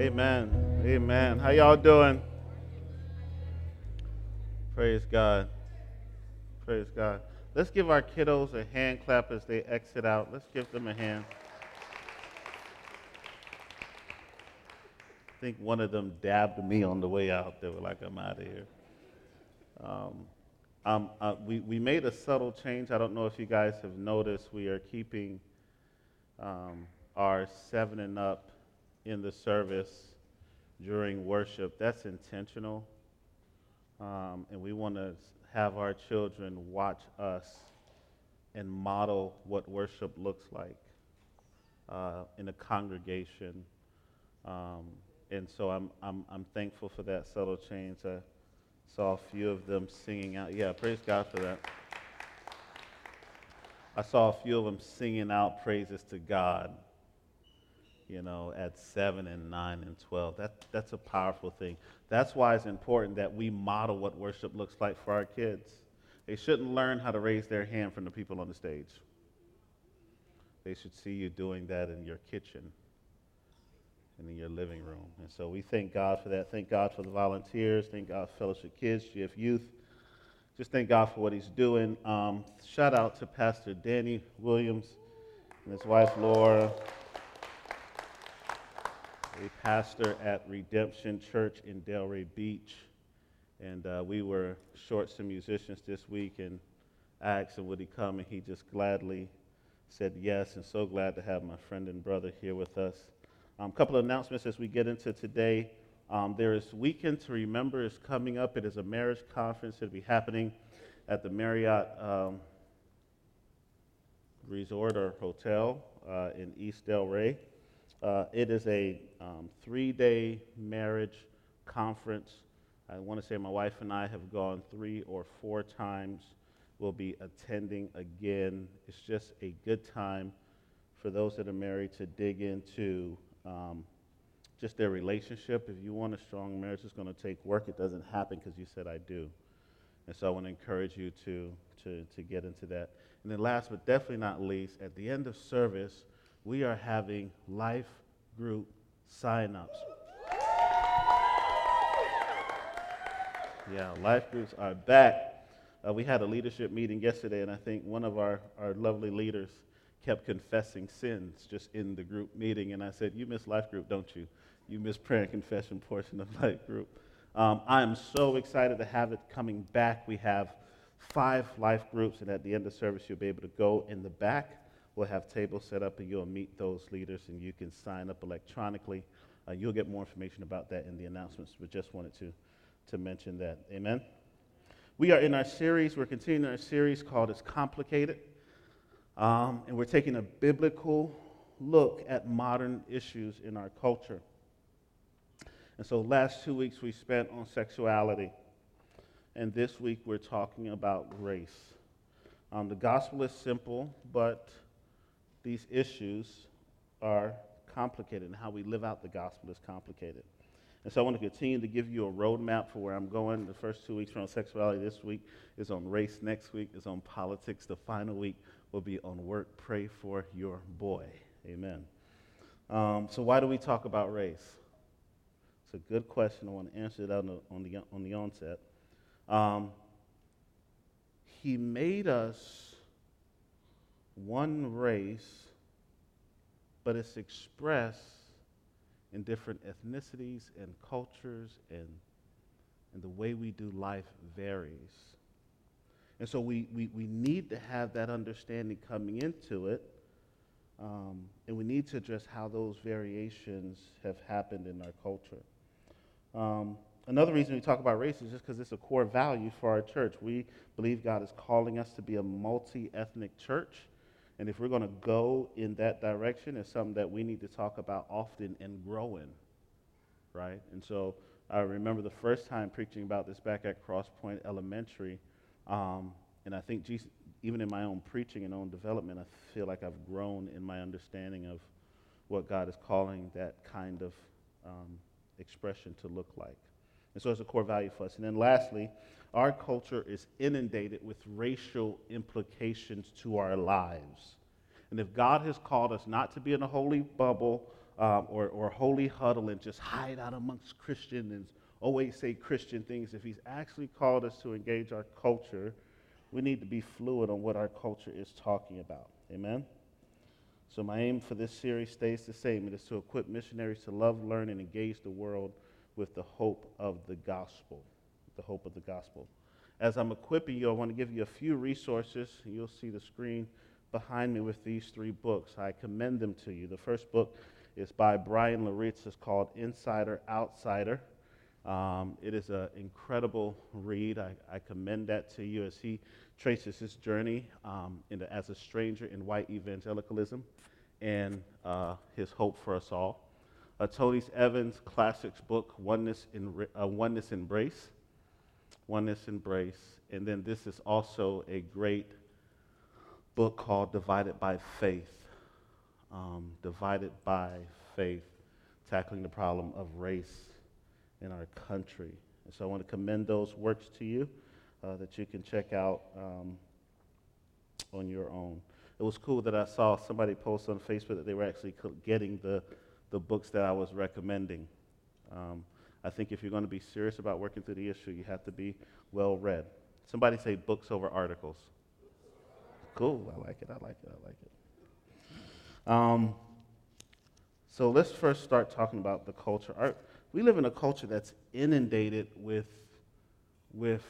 Amen. Amen. How y'all doing? Praise God. Praise God. Let's give our kiddos a hand clap as they exit out. Let's give them a hand. I think one of them dabbed me on the way out. They were like, I'm out of here. Um, um, uh, we, we made a subtle change. I don't know if you guys have noticed. We are keeping um, our seven and up in the service during worship. That's intentional. Um, and we want to have our children watch us and model what worship looks like uh, in a congregation. Um, and so I'm, I'm, I'm thankful for that subtle change. I saw a few of them singing out. Yeah, praise God for that. I saw a few of them singing out praises to God you know, at seven and nine and 12. That, that's a powerful thing. That's why it's important that we model what worship looks like for our kids. They shouldn't learn how to raise their hand from the people on the stage. They should see you doing that in your kitchen and in your living room. And so we thank God for that. Thank God for the volunteers. Thank God for Fellowship Kids, GF Youth. Just thank God for what He's doing. Um, shout out to Pastor Danny Williams and his wife Laura a pastor at Redemption Church in Delray Beach. And uh, we were short some musicians this week, and I asked him, would he come? And he just gladly said yes, and so glad to have my friend and brother here with us. A um, couple of announcements as we get into today. Um, there is Weekend to Remember is coming up. It is a marriage conference. It'll be happening at the Marriott um, Resort or Hotel uh, in East Delray. Uh, it is a um, three day marriage conference. I want to say my wife and I have gone three or four times. We'll be attending again. It's just a good time for those that are married to dig into um, just their relationship. If you want a strong marriage, it's going to take work. It doesn't happen because you said I do. And so I want to encourage you to, to, to get into that. And then, last but definitely not least, at the end of service, we are having life group sign-ups. Yeah, life groups are back. Uh, we had a leadership meeting yesterday, and I think one of our, our lovely leaders kept confessing sins just in the group meeting. And I said, You miss life group, don't you? You miss prayer and confession portion of life group. Um, I'm so excited to have it coming back. We have five life groups, and at the end of service, you'll be able to go in the back We'll have tables set up and you'll meet those leaders and you can sign up electronically. Uh, you'll get more information about that in the announcements, but just wanted to, to mention that. Amen. We are in our series, we're continuing our series called It's Complicated. Um, and we're taking a biblical look at modern issues in our culture. And so, last two weeks we spent on sexuality, and this week we're talking about race. Um, the gospel is simple, but these issues are complicated and how we live out the gospel is complicated. And so I want to continue to give you a roadmap for where I'm going. The first two weeks are on sexuality. This week is on race. Next week is on politics. The final week will be on work. Pray for your boy. Amen. Um, so why do we talk about race? It's a good question. I want to answer it on the, on the, on the onset. Um, he made us one race, but it's expressed in different ethnicities and cultures, and, and the way we do life varies. And so we, we, we need to have that understanding coming into it, um, and we need to address how those variations have happened in our culture. Um, another reason we talk about race is just because it's a core value for our church. We believe God is calling us to be a multi ethnic church. And if we're going to go in that direction, it's something that we need to talk about often and grow in, right? And so I remember the first time preaching about this back at Crosspoint Elementary, um, and I think Jesus, even in my own preaching and own development, I feel like I've grown in my understanding of what God is calling that kind of um, expression to look like. And so it's a core value for us. And then lastly, our culture is inundated with racial implications to our lives. And if God has called us not to be in a holy bubble um, or, or holy huddle and just hide out amongst Christians and always say Christian things. If He's actually called us to engage our culture, we need to be fluid on what our culture is talking about. Amen? So, my aim for this series stays the same it is to equip missionaries to love, learn, and engage the world with the hope of the gospel. The hope of the gospel. As I'm equipping you, I want to give you a few resources. You'll see the screen behind me with these three books. I commend them to you. The first book is by Bryan Loritts. It's called Insider Outsider. Um, it is an incredible read. I, I, commend that to you as he traces his journey um, into, as a stranger in white evangelicalism and uh, his hope for us all. Uh, Tony Evans' classics book, Oneness, in, uh, Oneness Embrace oneness embrace. And then this is also a great book called Divided by Faith. Um, Divided by Faith, tackling the problem of race in our country. And so I want to commend those works to you uh, that you can check out um, on your own. It was cool that I saw somebody post on Facebook that they were actually getting the, the books that I was recommending. Um, I think if you're going to be serious about working through the issue, you have to be well read. Somebody say books over articles. Cool. I like it. I like it. I like it. Um, so let's first start talking about the culture. Our, we live in a culture that's inundated with, with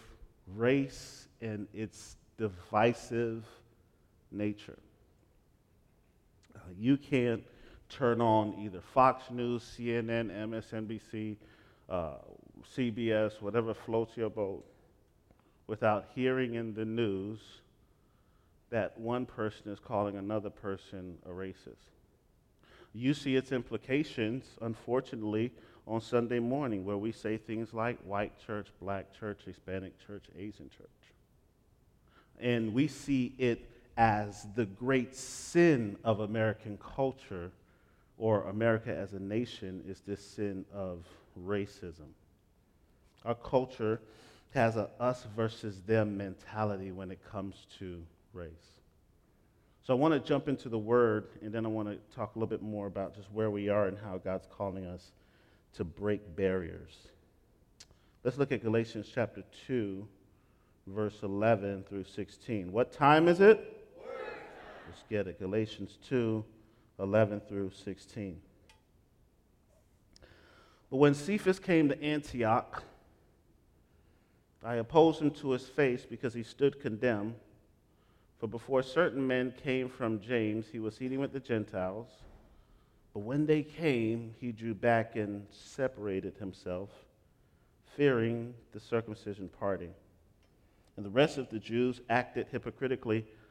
race and its divisive nature. Uh, you can't turn on either Fox News, CNN, MSNBC, uh, CBS, whatever floats your boat, without hearing in the news that one person is calling another person a racist. You see its implications, unfortunately, on Sunday morning, where we say things like white church, black church, Hispanic church, Asian church. And we see it as the great sin of American culture or America as a nation is this sin of racism. Our culture has a us versus them mentality when it comes to race. So I want to jump into the word, and then I want to talk a little bit more about just where we are and how God's calling us to break barriers. Let's look at Galatians chapter 2, verse 11 through 16. What time is it? Let's get it. Galatians 2, 11 through 16. But when Cephas came to Antioch, I opposed him to his face because he stood condemned. For before certain men came from James, he was eating with the Gentiles. But when they came, he drew back and separated himself, fearing the circumcision party. And the rest of the Jews acted hypocritically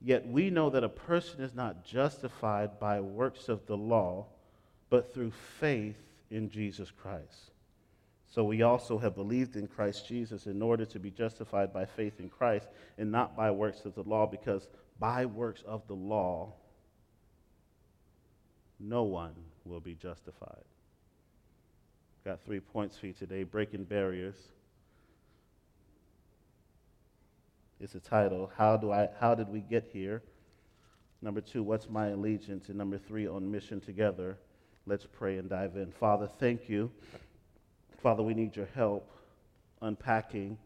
Yet we know that a person is not justified by works of the law, but through faith in Jesus Christ. So we also have believed in Christ Jesus in order to be justified by faith in Christ and not by works of the law, because by works of the law, no one will be justified. Got three points for you today breaking barriers. It's a title. How, do I, how did we get here? Number two, what's my allegiance? And number three, on mission together. Let's pray and dive in. Father, thank you. Father, we need your help unpacking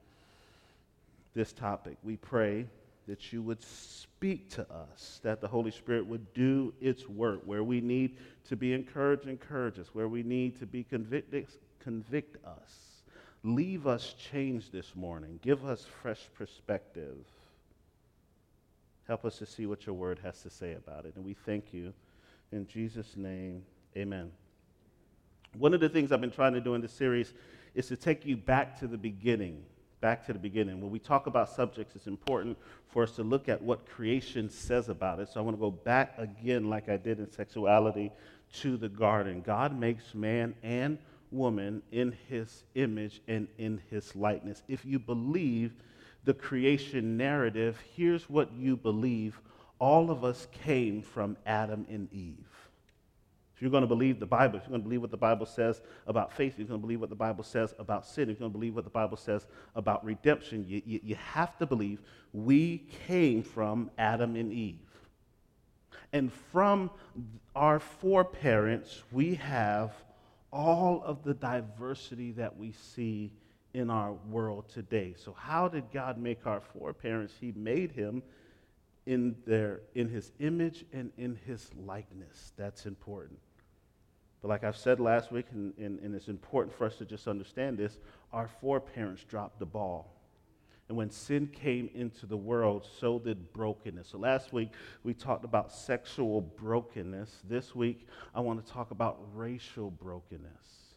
this topic. We pray that you would speak to us, that the Holy Spirit would do its work. Where we need to be encouraged, encourage us. Where we need to be convicted, convict us. Leave us changed this morning. Give us fresh perspective. Help us to see what your word has to say about it. And we thank you. In Jesus' name, Amen. One of the things I've been trying to do in this series is to take you back to the beginning. Back to the beginning. When we talk about subjects, it's important for us to look at what creation says about it. So I want to go back again, like I did in sexuality, to the garden. God makes man and woman in his image and in his likeness. If you believe the creation narrative, here's what you believe all of us came from Adam and Eve. If you're going to believe the Bible, if you're going to believe what the Bible says about faith, if you're going to believe what the Bible says about sin, if you're going to believe what the Bible says about redemption, you, you, you have to believe we came from Adam and Eve. And from our foreparents, we have all of the diversity that we see in our world today. So, how did God make our foreparents? He made him in, their, in his image and in his likeness. That's important. But, like I've said last week, and, and, and it's important for us to just understand this, our foreparents dropped the ball. And when sin came into the world, so did brokenness. So last week we talked about sexual brokenness. This week I want to talk about racial brokenness.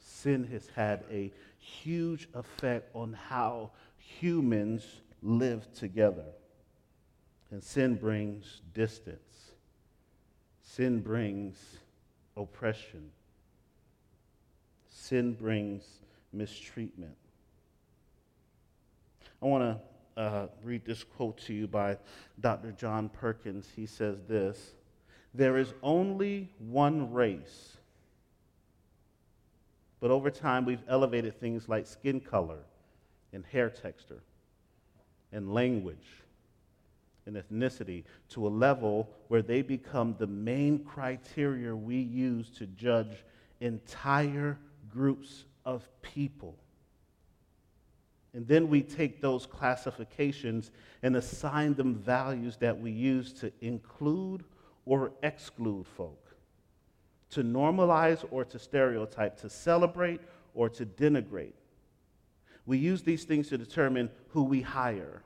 Sin has had a huge effect on how humans live together. And sin brings distance, sin brings oppression, sin brings mistreatment. I want to uh, read this quote to you by Dr. John Perkins. He says this There is only one race, but over time we've elevated things like skin color and hair texture and language and ethnicity to a level where they become the main criteria we use to judge entire groups of people. And then we take those classifications and assign them values that we use to include or exclude folk, to normalize or to stereotype, to celebrate or to denigrate. We use these things to determine who we hire,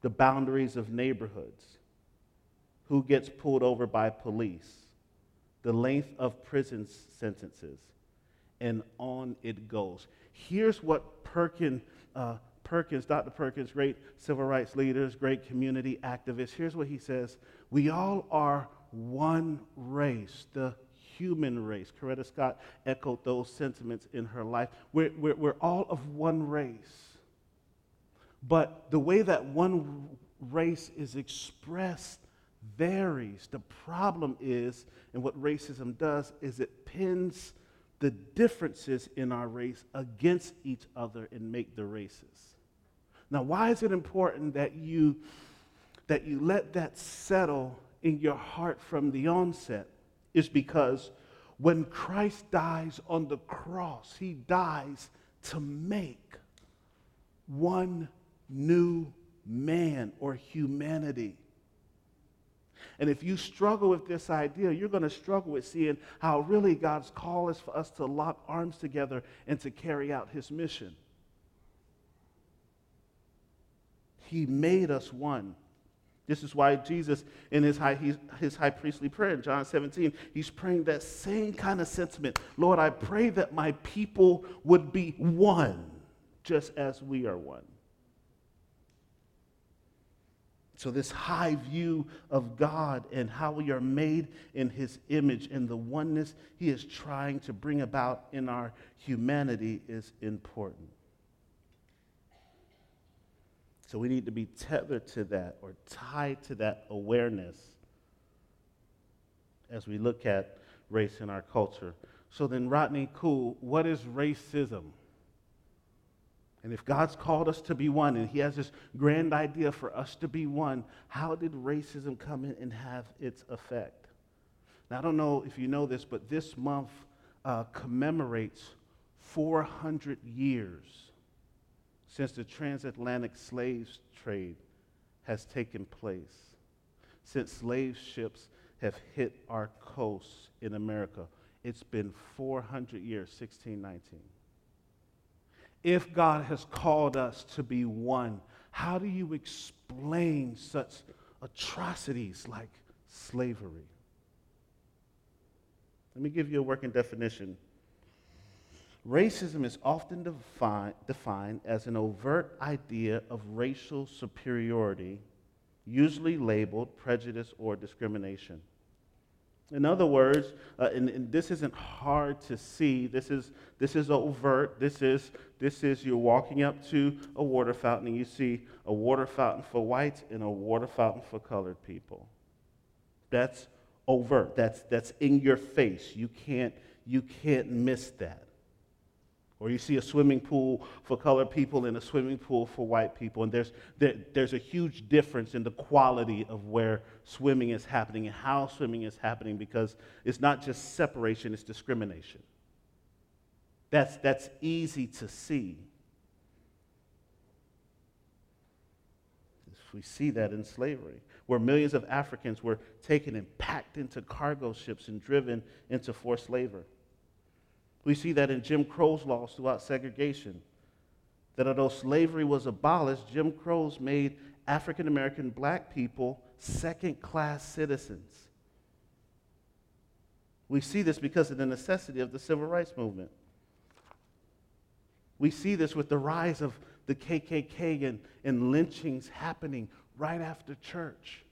the boundaries of neighborhoods, who gets pulled over by police, the length of prison sentences, and on it goes. Here's what Perkins, uh, Perkins, Dr. Perkins, great civil rights leaders, great community activists, here's what he says We all are one race, the human race. Coretta Scott echoed those sentiments in her life. We're, we're, we're all of one race. But the way that one race is expressed varies. The problem is, and what racism does, is it pins the differences in our race against each other and make the races. Now, why is it important that you that you let that settle in your heart from the onset? Is because when Christ dies on the cross, he dies to make one new man or humanity. And if you struggle with this idea, you're going to struggle with seeing how really God's call is for us to lock arms together and to carry out his mission. He made us one. This is why Jesus, in his high, his high priestly prayer in John 17, he's praying that same kind of sentiment. Lord, I pray that my people would be one, just as we are one. So, this high view of God and how we are made in His image and the oneness He is trying to bring about in our humanity is important. So, we need to be tethered to that or tied to that awareness as we look at race in our culture. So, then, Rodney Cool, what is racism? And if God's called us to be one and He has this grand idea for us to be one, how did racism come in and have its effect? Now, I don't know if you know this, but this month uh, commemorates 400 years since the transatlantic slave trade has taken place, since slave ships have hit our coasts in America. It's been 400 years, 1619 if God has called us to be one, how do you explain such atrocities like slavery? Let me give you a working definition. Racism is often defi- defined as an overt idea of racial superiority, usually labeled prejudice or discrimination. In other words, uh, and, and, this isn't hard to see. This is, this is overt. This is, this is you're walking up to a water fountain and you see a water fountain for whites and a water fountain for colored people. That's overt. That's, that's in your face. You can't, you can't miss that. Or you see a swimming pool for colored people and a swimming pool for white people. And there's, there, there's a huge difference in the quality of where swimming is happening and how swimming is happening because it's not just separation, it's discrimination. That's, that's easy to see. We see that in slavery, where millions of Africans were taken and packed into cargo ships and driven into forced labor. We see that in Jim Crow's laws throughout segregation. That although slavery was abolished, Jim Crow's made African American black people second class citizens. We see this because of the necessity of the civil rights movement. We see this with the rise of the KKK and, and lynchings happening right after church.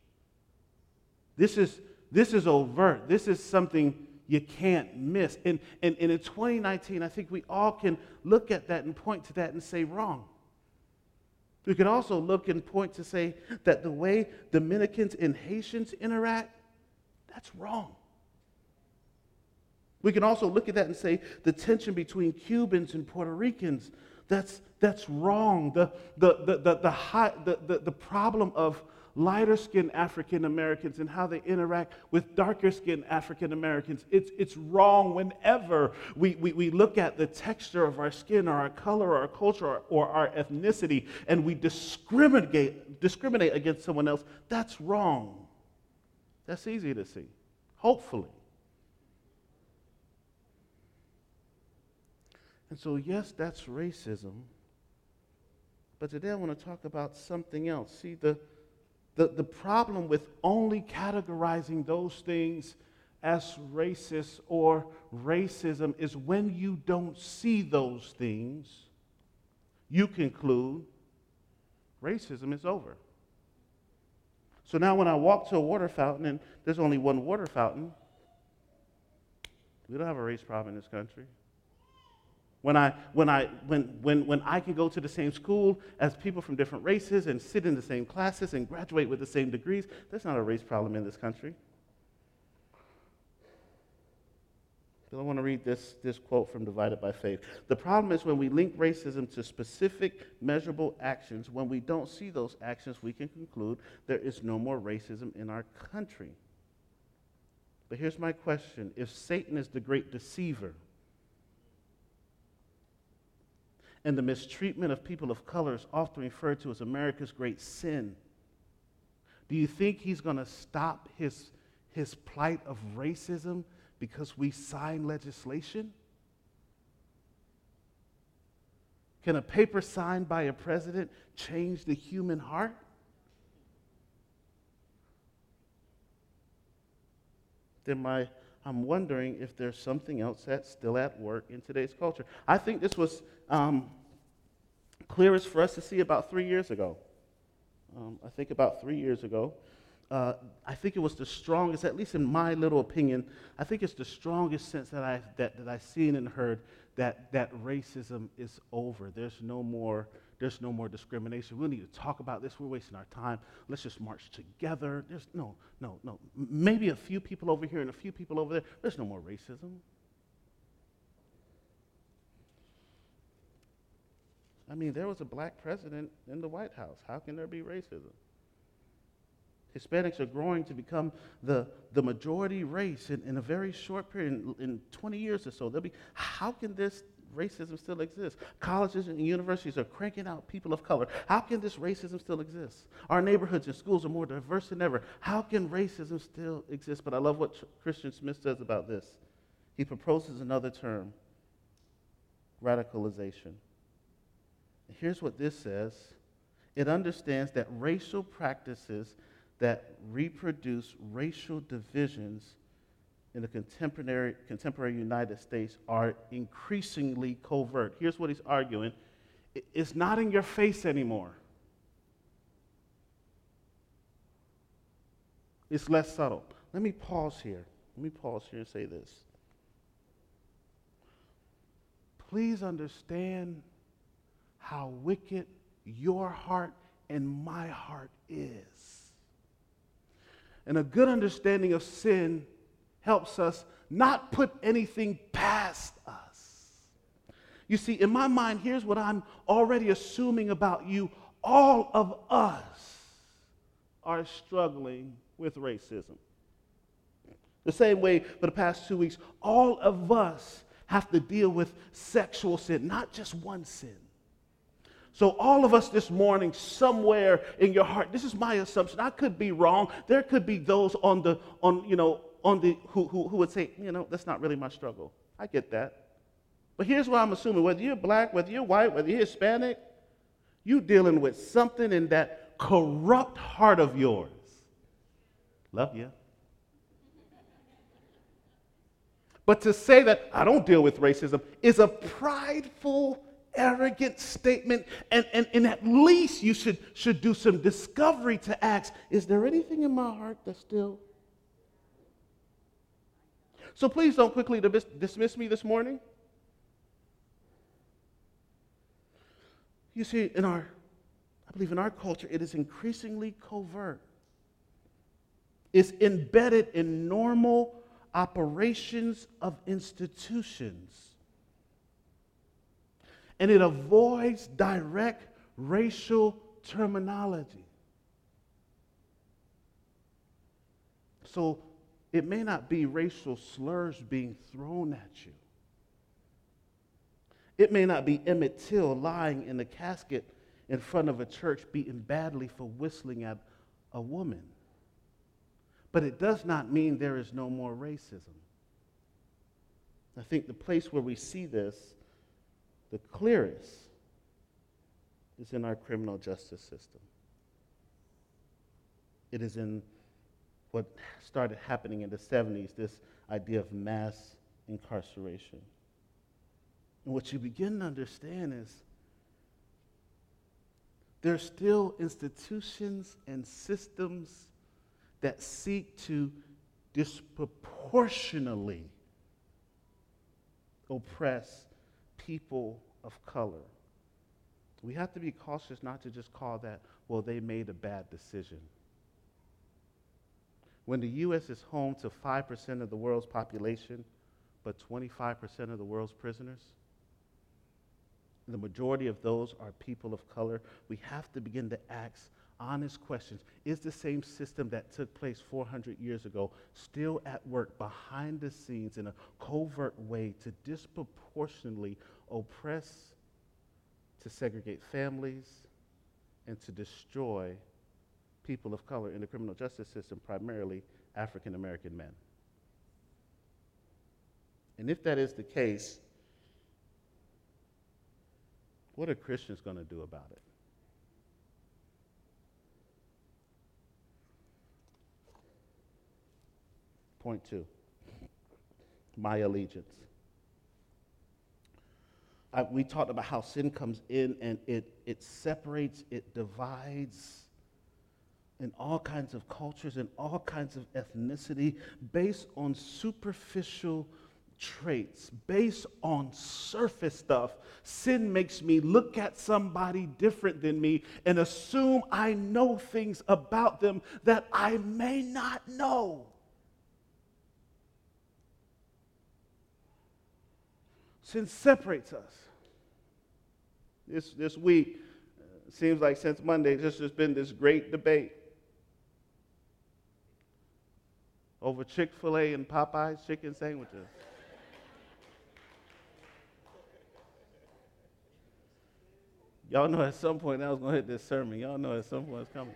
This is, this is overt. This is something you can't miss. And, and, and in 2019, I think we all can look at that and point to that and say wrong. We can also look and point to say that the way Dominicans and Haitians interact, that's wrong. We can also look at that and say the tension between Cubans and Puerto Ricans, that's, that's wrong. The, the, the, the, the, high, the, the, the problem of lighter skinned African Americans and how they interact with darker skinned African Americans. It's, it's wrong whenever we, we, we look at the texture of our skin or our color or our culture or, or our ethnicity and we discriminate, discriminate against someone else. That's wrong. That's easy to see, hopefully. And so, yes, that's racism. But today I want to talk about something else. See, the, the, the problem with only categorizing those things as racist or racism is when you don't see those things, you conclude racism is over. So now when I walk to a water fountain and there's only one water fountain, we don't have a race problem in this country. When I, when, I, when, when, when I can go to the same school as people from different races and sit in the same classes and graduate with the same degrees, that's not a race problem in this country. But I want to read this, this quote from Divided by Faith. The problem is when we link racism to specific, measurable actions, when we don't see those actions, we can conclude there is no more racism in our country. But here's my question If Satan is the great deceiver, and the mistreatment of people of color is often referred to as America's great sin. Do you think he's going to stop his, his plight of racism because we sign legislation? Can a paper signed by a president change the human heart? Then my, I'm wondering if there's something else that's still at work in today's culture. I think this was um, clearest for us to see about three years ago. Um, I think about three years ago. Uh, I think it was the strongest, at least in my little opinion, I think it's the strongest sense that, I, that, that I've seen and heard that, that racism is over. There's no more there's no more discrimination. We need to talk about this. We're wasting our time. Let's just march together. There's no, no, no. Maybe a few people over here and a few people over there. There's no more racism. I mean, there was a black president in the White House. How can there be racism? Hispanics are growing to become the, the majority race in, in a very short period, in, in 20 years or so. They'll be, how can this racism still exists? Colleges and universities are cranking out people of color. How can this racism still exist? Our neighborhoods and schools are more diverse than ever. How can racism still exist? But I love what Christian Smith says about this. He proposes another term racialization. Here's what this says it understands that racial practices that reproduce racial divisions in the contemporary, contemporary United States are increasingly covert. Here's what he's arguing it's not in your face anymore, it's less subtle. Let me pause here. Let me pause here and say this. Please understand how wicked your heart and my heart is. And a good understanding of sin helps us not put anything past us. You see, in my mind, here's what I'm already assuming about you. All of us are struggling with racism. The same way for the past two weeks, all of us have to deal with sexual sin, not just one sin. So, all of us this morning, somewhere in your heart, this is my assumption. I could be wrong. There could be those on the, on, you know, on the, who, who, who would say, you know, that's not really my struggle. I get that. But here's what I'm assuming whether you're black, whether you're white, whether you're Hispanic, you're dealing with something in that corrupt heart of yours. Love you. But to say that I don't deal with racism is a prideful arrogant statement, and, and, and at least you should, should do some discovery to ask is there anything in my heart that's still. So please don't quickly dismiss me this morning. You see, in our, I believe in our culture, it is increasingly covert. It's embedded in normal operations of institutions and it avoids direct racial terminology. So it may not be racial slurs being thrown at you. It may not be Emmett Till lying in a casket in front of a church beaten badly for whistling at a woman. But it does not mean there is no more racism. I think the place where we see this the clearest is in our criminal justice system. It is in what started happening in the 70s, this idea of mass incarceration. And what you begin to understand is there's still institutions and systems that seek to disproportionately oppress people of color. We have to be cautious not to just call that, well, they made a bad decision. When the U.S. is home to 5% of the world's population, but 25% of the world's prisoners, the majority of those are people of color, we have to begin to ask honest questions. Is the same system that took place 400 years ago still at work behind the scenes in a covert way to disproportionately oppress, to segregate families, and to destroy people of color in the criminal justice system, primarily African American men. And if that is the case, what are Christians going to do about it? Point two my allegiance. I, we talked about how sin comes in and it, it separates, it divides in all kinds of cultures and all kinds of ethnicity based on superficial traits, based on surface stuff. Sin makes me look at somebody different than me and assume I know things about them that I may not know. Sin separates us. This, this week, uh, seems like since Monday, there's just been this great debate over Chick fil A and Popeye's chicken sandwiches. Y'all know at some point I was going to hit this sermon. Y'all know at some point it's coming.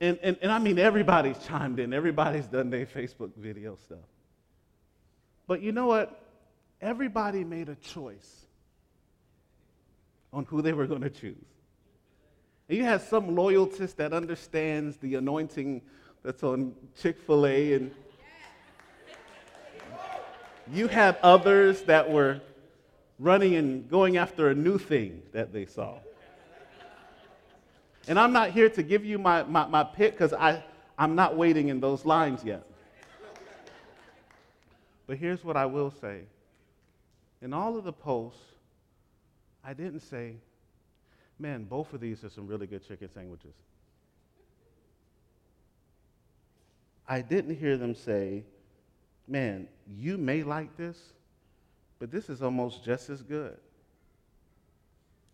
And, and, and I mean, everybody's chimed in, everybody's done their Facebook video stuff. But you know what? Everybody made a choice on who they were going to choose. You have some loyalist that understands the anointing that's on Chick fil A, and you had others that were running and going after a new thing that they saw. And I'm not here to give you my, my, my pick because I'm not waiting in those lines yet. But here's what I will say in all of the posts, I didn't say, man, both of these are some really good chicken sandwiches. I didn't hear them say, man, you may like this, but this is almost just as good.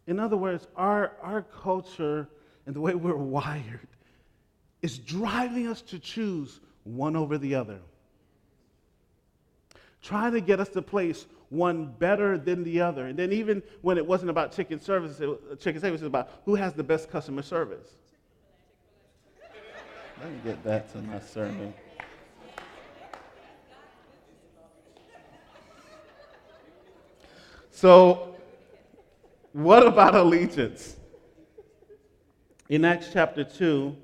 In other words, our, our culture and the way we're wired is driving us to choose one over the other. Trying to get us to place one better than the other. And then even when it wasn't about chicken service, it, chicken service was about who has the best customer service. Let me get back to my sermon. So, what about allegiance? In Acts chapter 2,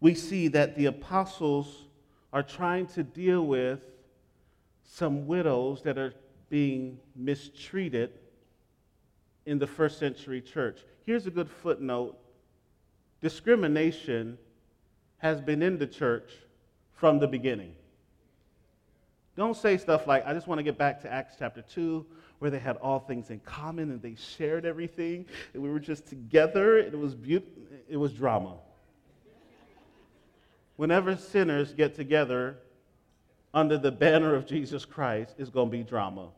we see that the apostles are trying to deal with some widows that are being mistreated in the first century church. Here's a good footnote discrimination has been in the church from the beginning. Don't say stuff like, I just want to get back to Acts chapter 2, where they had all things in common and they shared everything, and we were just together. It was, be- it was drama. Whenever sinners get together under the banner of Jesus Christ, is going to be drama.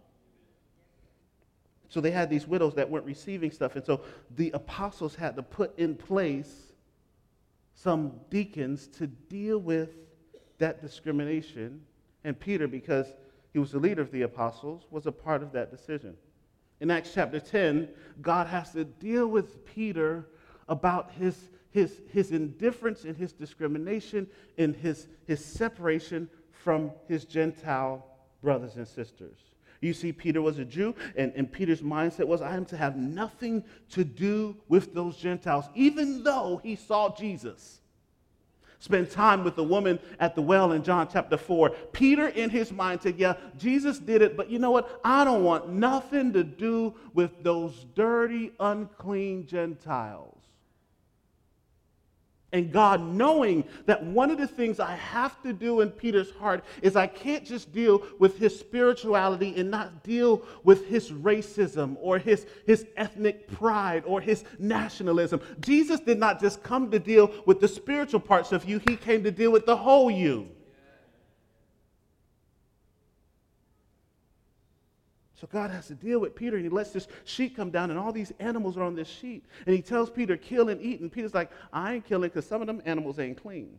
So they had these widows that weren't receiving stuff. And so the apostles had to put in place some deacons to deal with that discrimination. And Peter, because he was the leader of the apostles, was a part of that decision. In Acts chapter 10, God has to deal with Peter about his, his, his indifference and his discrimination and his, his separation from his Gentile brothers and sisters. You see, Peter was a Jew, and, and Peter's mindset was, I am to have nothing to do with those Gentiles, even though he saw Jesus. Spend time with the woman at the well in John chapter 4. Peter, in his mind, said, Yeah, Jesus did it, but you know what? I don't want nothing to do with those dirty, unclean Gentiles. And God, knowing that one of the things I have to do in Peter's heart is I can't just deal with his spirituality and not deal with his racism or his, his ethnic pride or his nationalism. Jesus did not just come to deal with the spiritual parts of you, he came to deal with the whole you. So God has to deal with Peter, and he lets this sheet come down, and all these animals are on this sheet. And he tells Peter, kill and eat. And Peter's like, I ain't killing because some of them animals ain't clean.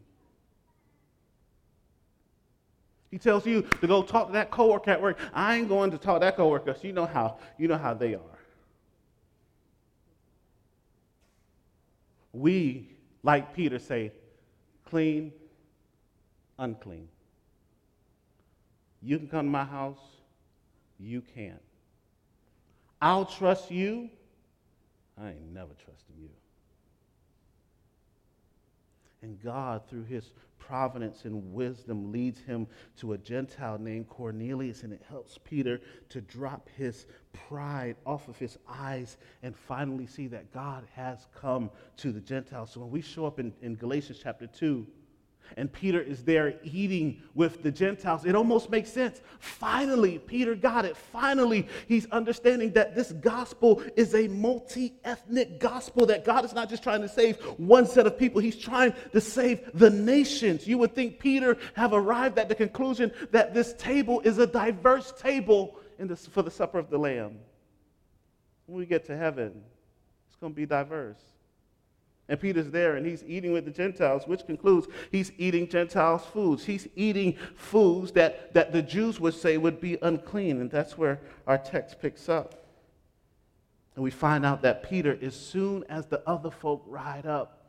He tells you to go talk to that coworker at work. I ain't going to talk to that coworker because you know how you know how they are. We, like Peter, say, clean, unclean. You can come to my house you can't. I'll trust you. I ain't never trusted you. And God, through his providence and wisdom, leads him to a Gentile named Cornelius, and it helps Peter to drop his pride off of his eyes and finally see that God has come to the Gentiles. So when we show up in, in Galatians chapter 2, and Peter is there eating with the Gentiles. It almost makes sense. Finally, Peter got it. Finally, he's understanding that this gospel is a multi ethnic gospel, that God is not just trying to save one set of people, he's trying to save the nations. You would think Peter have arrived at the conclusion that this table is a diverse table for the supper of the Lamb. When we get to heaven, it's going to be diverse. And Peter's there and he's eating with the Gentiles, which concludes he's eating Gentiles' foods. He's eating foods that, that the Jews would say would be unclean. And that's where our text picks up. And we find out that Peter, as soon as the other folk ride up,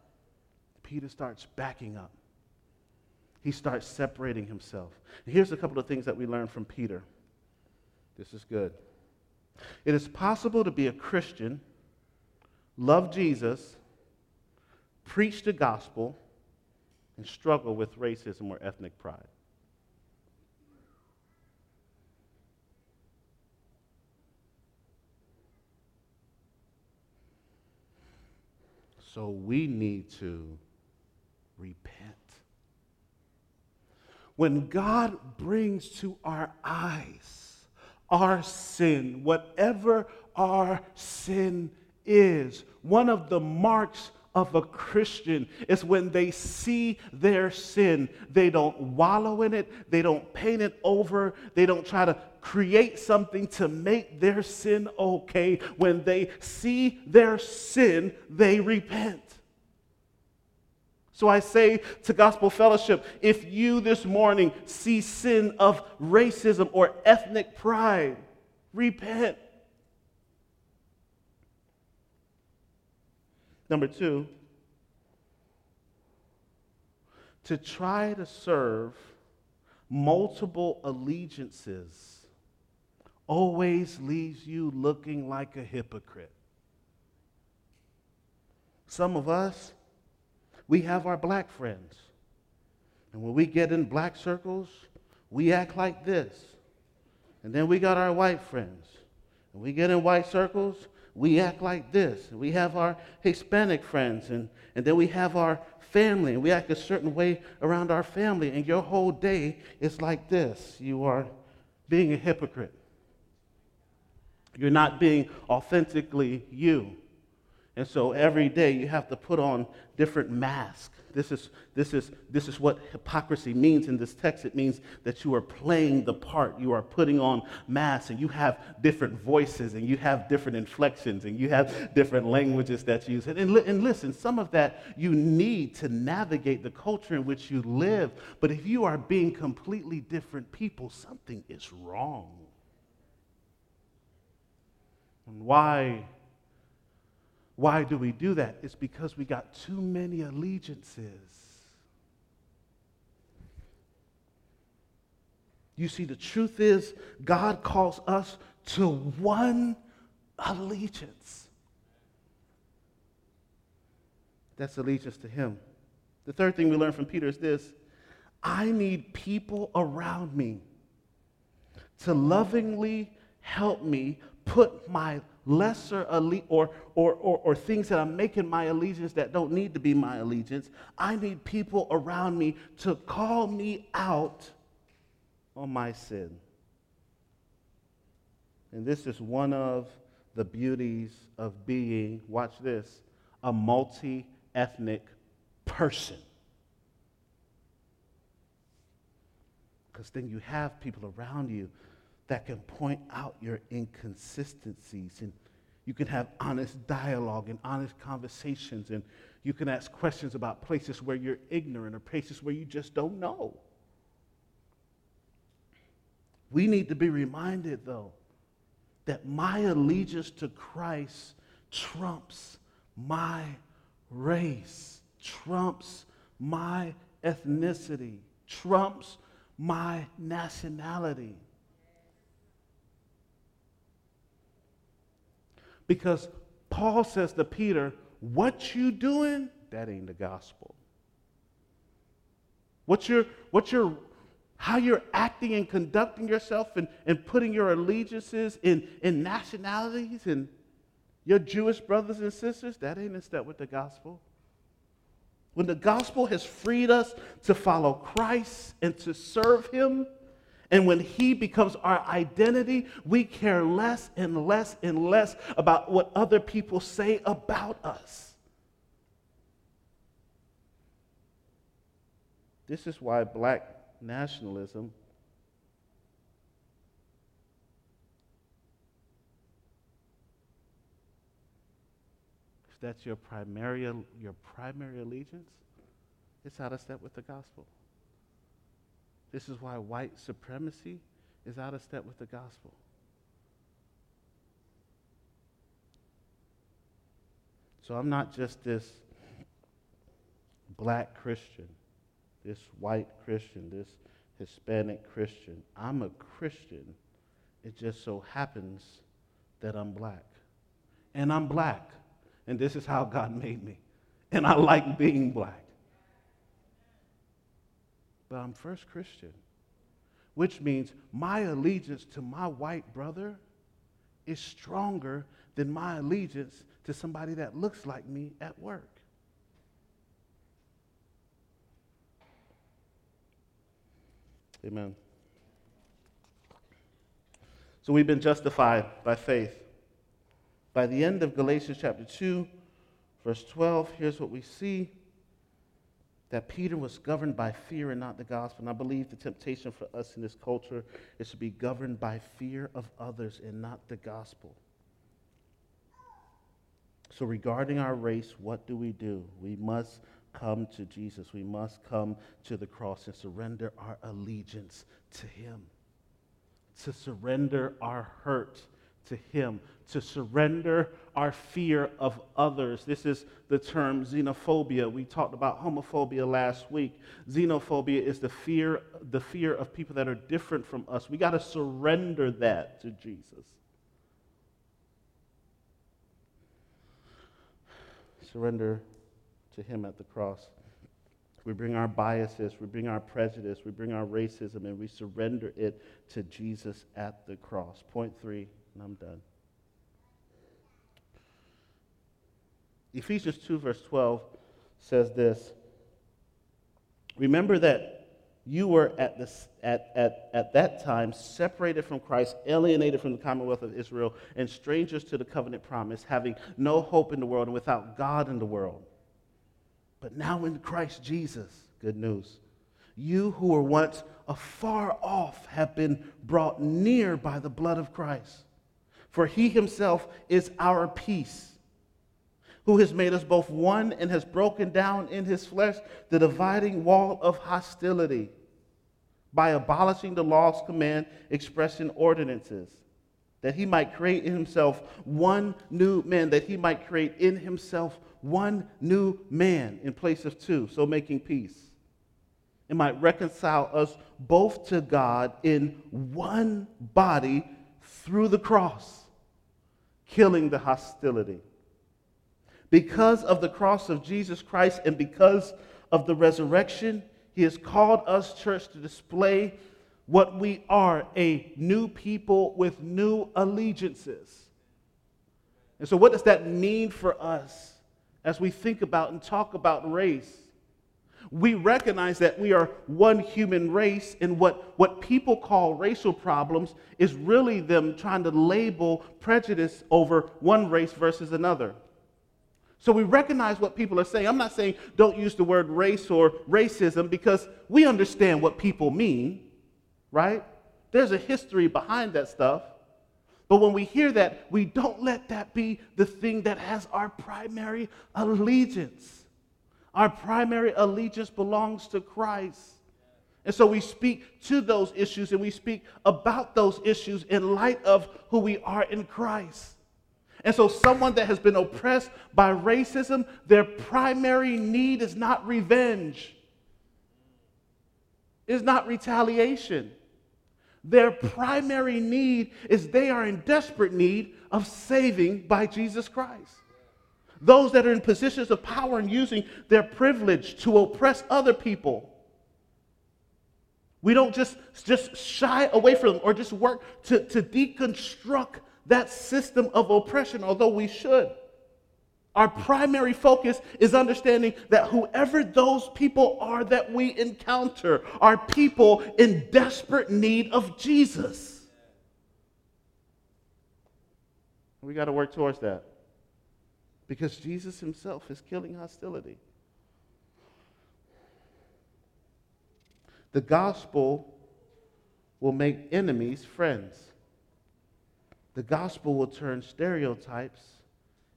Peter starts backing up. He starts separating himself. And here's a couple of things that we learn from Peter. This is good. It is possible to be a Christian, love Jesus, preach the gospel, and struggle with racism or ethnic pride. So we need to repent when God brings to our eyes our sin, whatever our sin is, one of the marks of a Christian is when they see their sin. They don't wallow in it, they don't paint it over, they don't try to create something to make their sin okay. When they see their sin, they repent. So I say to Gospel Fellowship if you this morning see sin of racism or ethnic pride, repent. Number two, to try to serve multiple allegiances always leaves you looking like a hypocrite. Some of us, we have our black friends. And when we get in black circles, we act like this. And then we got our white friends. And we get in white circles, we act like this. We have our Hispanic friends, and, and then we have our family, and we act a certain way around our family, and your whole day is like this. You are being a hypocrite. You're not being authentically you. And so every day you have to put on different masks. This is, this, is, this is what hypocrisy means in this text. It means that you are playing the part. You are putting on masks, and you have different voices, and you have different inflections, and you have different languages that you use. And, and, and listen, some of that you need to navigate the culture in which you live. But if you are being completely different people, something is wrong. And why? Why do we do that? It's because we got too many allegiances. You see, the truth is, God calls us to one allegiance. That's allegiance to Him. The third thing we learn from Peter is this I need people around me to lovingly help me put my lesser alle- or, or, or, or things that I'm making my allegiance that don't need to be my allegiance. I need people around me to call me out on my sin. And this is one of the beauties of being, watch this, a multi ethnic person. Because then you have people around you that can point out your inconsistencies and you can have honest dialogue and honest conversations and you can ask questions about places where you're ignorant or places where you just don't know. We need to be reminded, though, that my allegiance to Christ trumps my race, trumps my ethnicity, trumps my nationality. Because Paul says to Peter, What you doing? That ain't the gospel. What you're, what you're, how you're acting and conducting yourself and, and putting your allegiances in, in nationalities and your Jewish brothers and sisters, that ain't in step with the gospel. When the gospel has freed us to follow Christ and to serve him, and when He becomes our identity, we care less and less and less about what other people say about us. This is why black nationalism if that's your primary your primary allegiance, it's out of step with the gospel. This is why white supremacy is out of step with the gospel. So I'm not just this black Christian, this white Christian, this Hispanic Christian. I'm a Christian. It just so happens that I'm black. And I'm black. And this is how God made me. And I like being black but I'm first Christian, which means my allegiance to my white brother is stronger than my allegiance to somebody that looks like me at work. Amen. So we've been justified by faith. By the end of Galatians chapter 2, verse 12, here's what we see that Peter was governed by fear and not the gospel. And I believe the temptation for us in this culture is to be governed by fear of others and not the gospel. So, regarding our race, what do we do? We must come to Jesus. We must come to the cross and surrender our allegiance to Him, to surrender our hurt to Him, to surrender our fear of others. This is the term xenophobia. We talked about homophobia last week. Xenophobia is the fear, the fear of people that are different from us. We got to surrender that to Jesus. Surrender to Him at the cross. We bring our biases, we bring our prejudice, we bring our racism, and we surrender it to Jesus at the cross. Point three, and I'm done. Ephesians 2, verse 12 says this Remember that you were at, this, at, at, at that time separated from Christ, alienated from the commonwealth of Israel, and strangers to the covenant promise, having no hope in the world and without God in the world. But now in Christ Jesus, good news. You who were once afar off have been brought near by the blood of Christ. For he himself is our peace, who has made us both one and has broken down in his flesh the dividing wall of hostility by abolishing the law's command expressed in ordinances, that he might create in himself one new man, that he might create in himself one new man in place of two, so making peace. and might reconcile us both to God in one body through the cross, killing the hostility. Because of the cross of Jesus Christ and because of the resurrection, He has called us, church, to display what we are a new people with new allegiances. And so, what does that mean for us? as we think about and talk about race, we recognize that we are one human race, and what, what people call racial problems is really them trying to label prejudice over one race versus another. So we recognize what people are saying. I'm not saying don't use the word race or racism because we understand what people mean, right? There's a history behind that stuff. But when we hear that, we don't let that be the thing that has our primary allegiance. Our primary allegiance belongs to Christ. And so we speak to those issues and we speak about those issues in light of who we are in Christ. And so, someone that has been oppressed by racism, their primary need is not revenge, is not retaliation. Their primary need is they are in desperate need of saving by Jesus Christ. Those that are in positions of power and using their privilege to oppress other people. We don't just, just shy away from them or just work to, to deconstruct that system of oppression, although we should. Our primary focus is understanding that whoever those people are that we encounter are people in desperate need of Jesus. We got to work towards that because Jesus himself is killing hostility. The gospel will make enemies friends. The gospel will turn stereotypes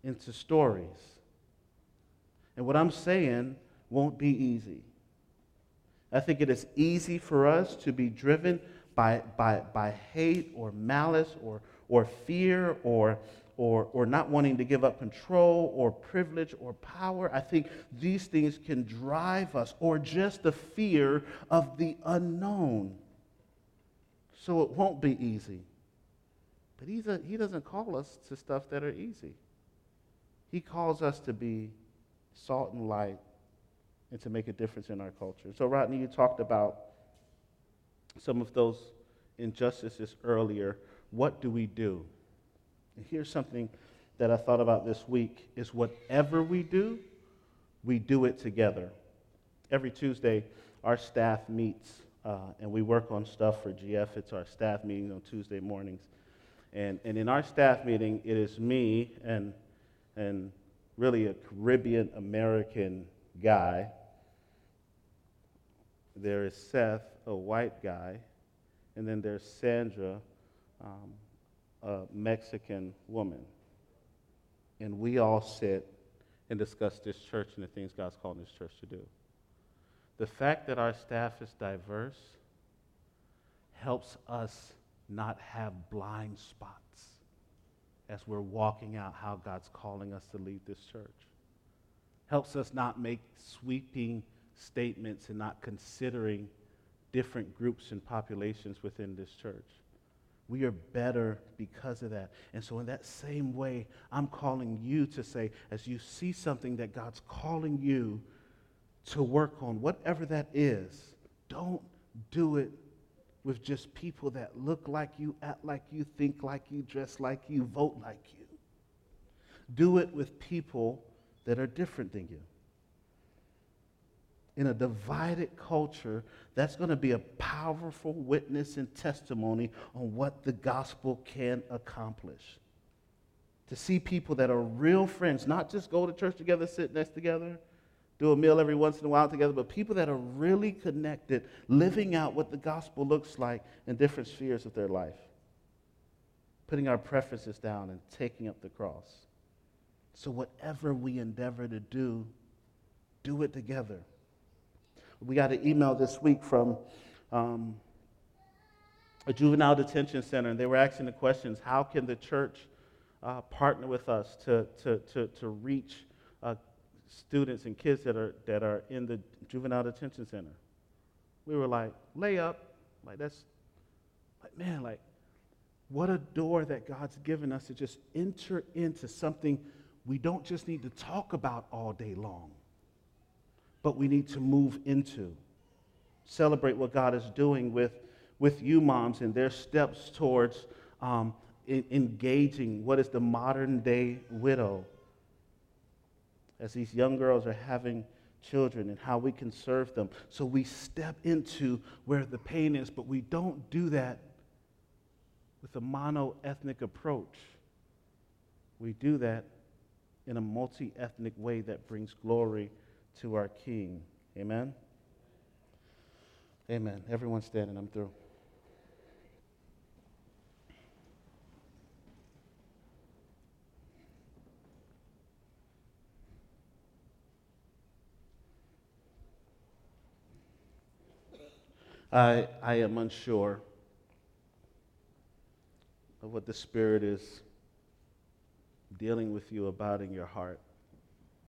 into stories. And what I'm saying won't be easy. I think it is easy for us to be driven by, by, by hate or malice or, or fear or, or, or not wanting to give up control or privilege or power. I think these things can drive us, or just the fear of the unknown. So it won't be easy. But he's a, he doesn't call us to stuff that are easy. He calls us to be salt and light and to make a difference in our culture. So, Rodney, you talked about some of those injustices earlier. What do we do? And here's something that I thought about this week is whatever we do, we do it together. Every Tuesday, our staff meets uh, and we work on stuff for GF. It's our staff meeting on Tuesday mornings. And, and in our staff meeting, it is me and, and really a Caribbean American guy. There is Seth, a white guy. And then there's Sandra, um, a Mexican woman. And we all sit and discuss this church and the things God's calling this church to do. The fact that our staff is diverse helps us not have blind spots as we're walking out how God's calling us to lead this church. Helps us not make sweeping statements and not considering different groups and populations within this church. We are better because of that. And so, in that same way, I'm calling you to say, as you see something that God's calling you to work on, whatever that is, don't do it with just people that look like you, act like you, think like you, dress like you, vote like you. Do it with people that are different than you. In a divided culture, that's going to be a powerful witness and testimony on what the gospel can accomplish. To see people that are real friends, not just go to church together, sit next together, do a meal every once in a while together, but people that are really connected, living out what the gospel looks like in different spheres of their life. Putting our preferences down and taking up the cross. So, whatever we endeavor to do, do it together. We got an email this week from um, a juvenile detention center, and they were asking the questions how can the church uh, partner with us to, to, to, to reach students and kids that are, that are in the juvenile detention center. We were like, lay up. Like, that's, like, man, like, what a door that God's given us to just enter into something we don't just need to talk about all day long, but we need to move into. Celebrate what God is doing with, with you, moms, and their steps towards um, in, engaging what is the modern day widow as these young girls are having children and how we can serve them. So we step into where the pain is, but we don't do that with a mono ethnic approach. We do that in a multi ethnic way that brings glory to our King. Amen? Amen. Everyone standing, I'm through. I, I am unsure of what the Spirit is dealing with you about in your heart.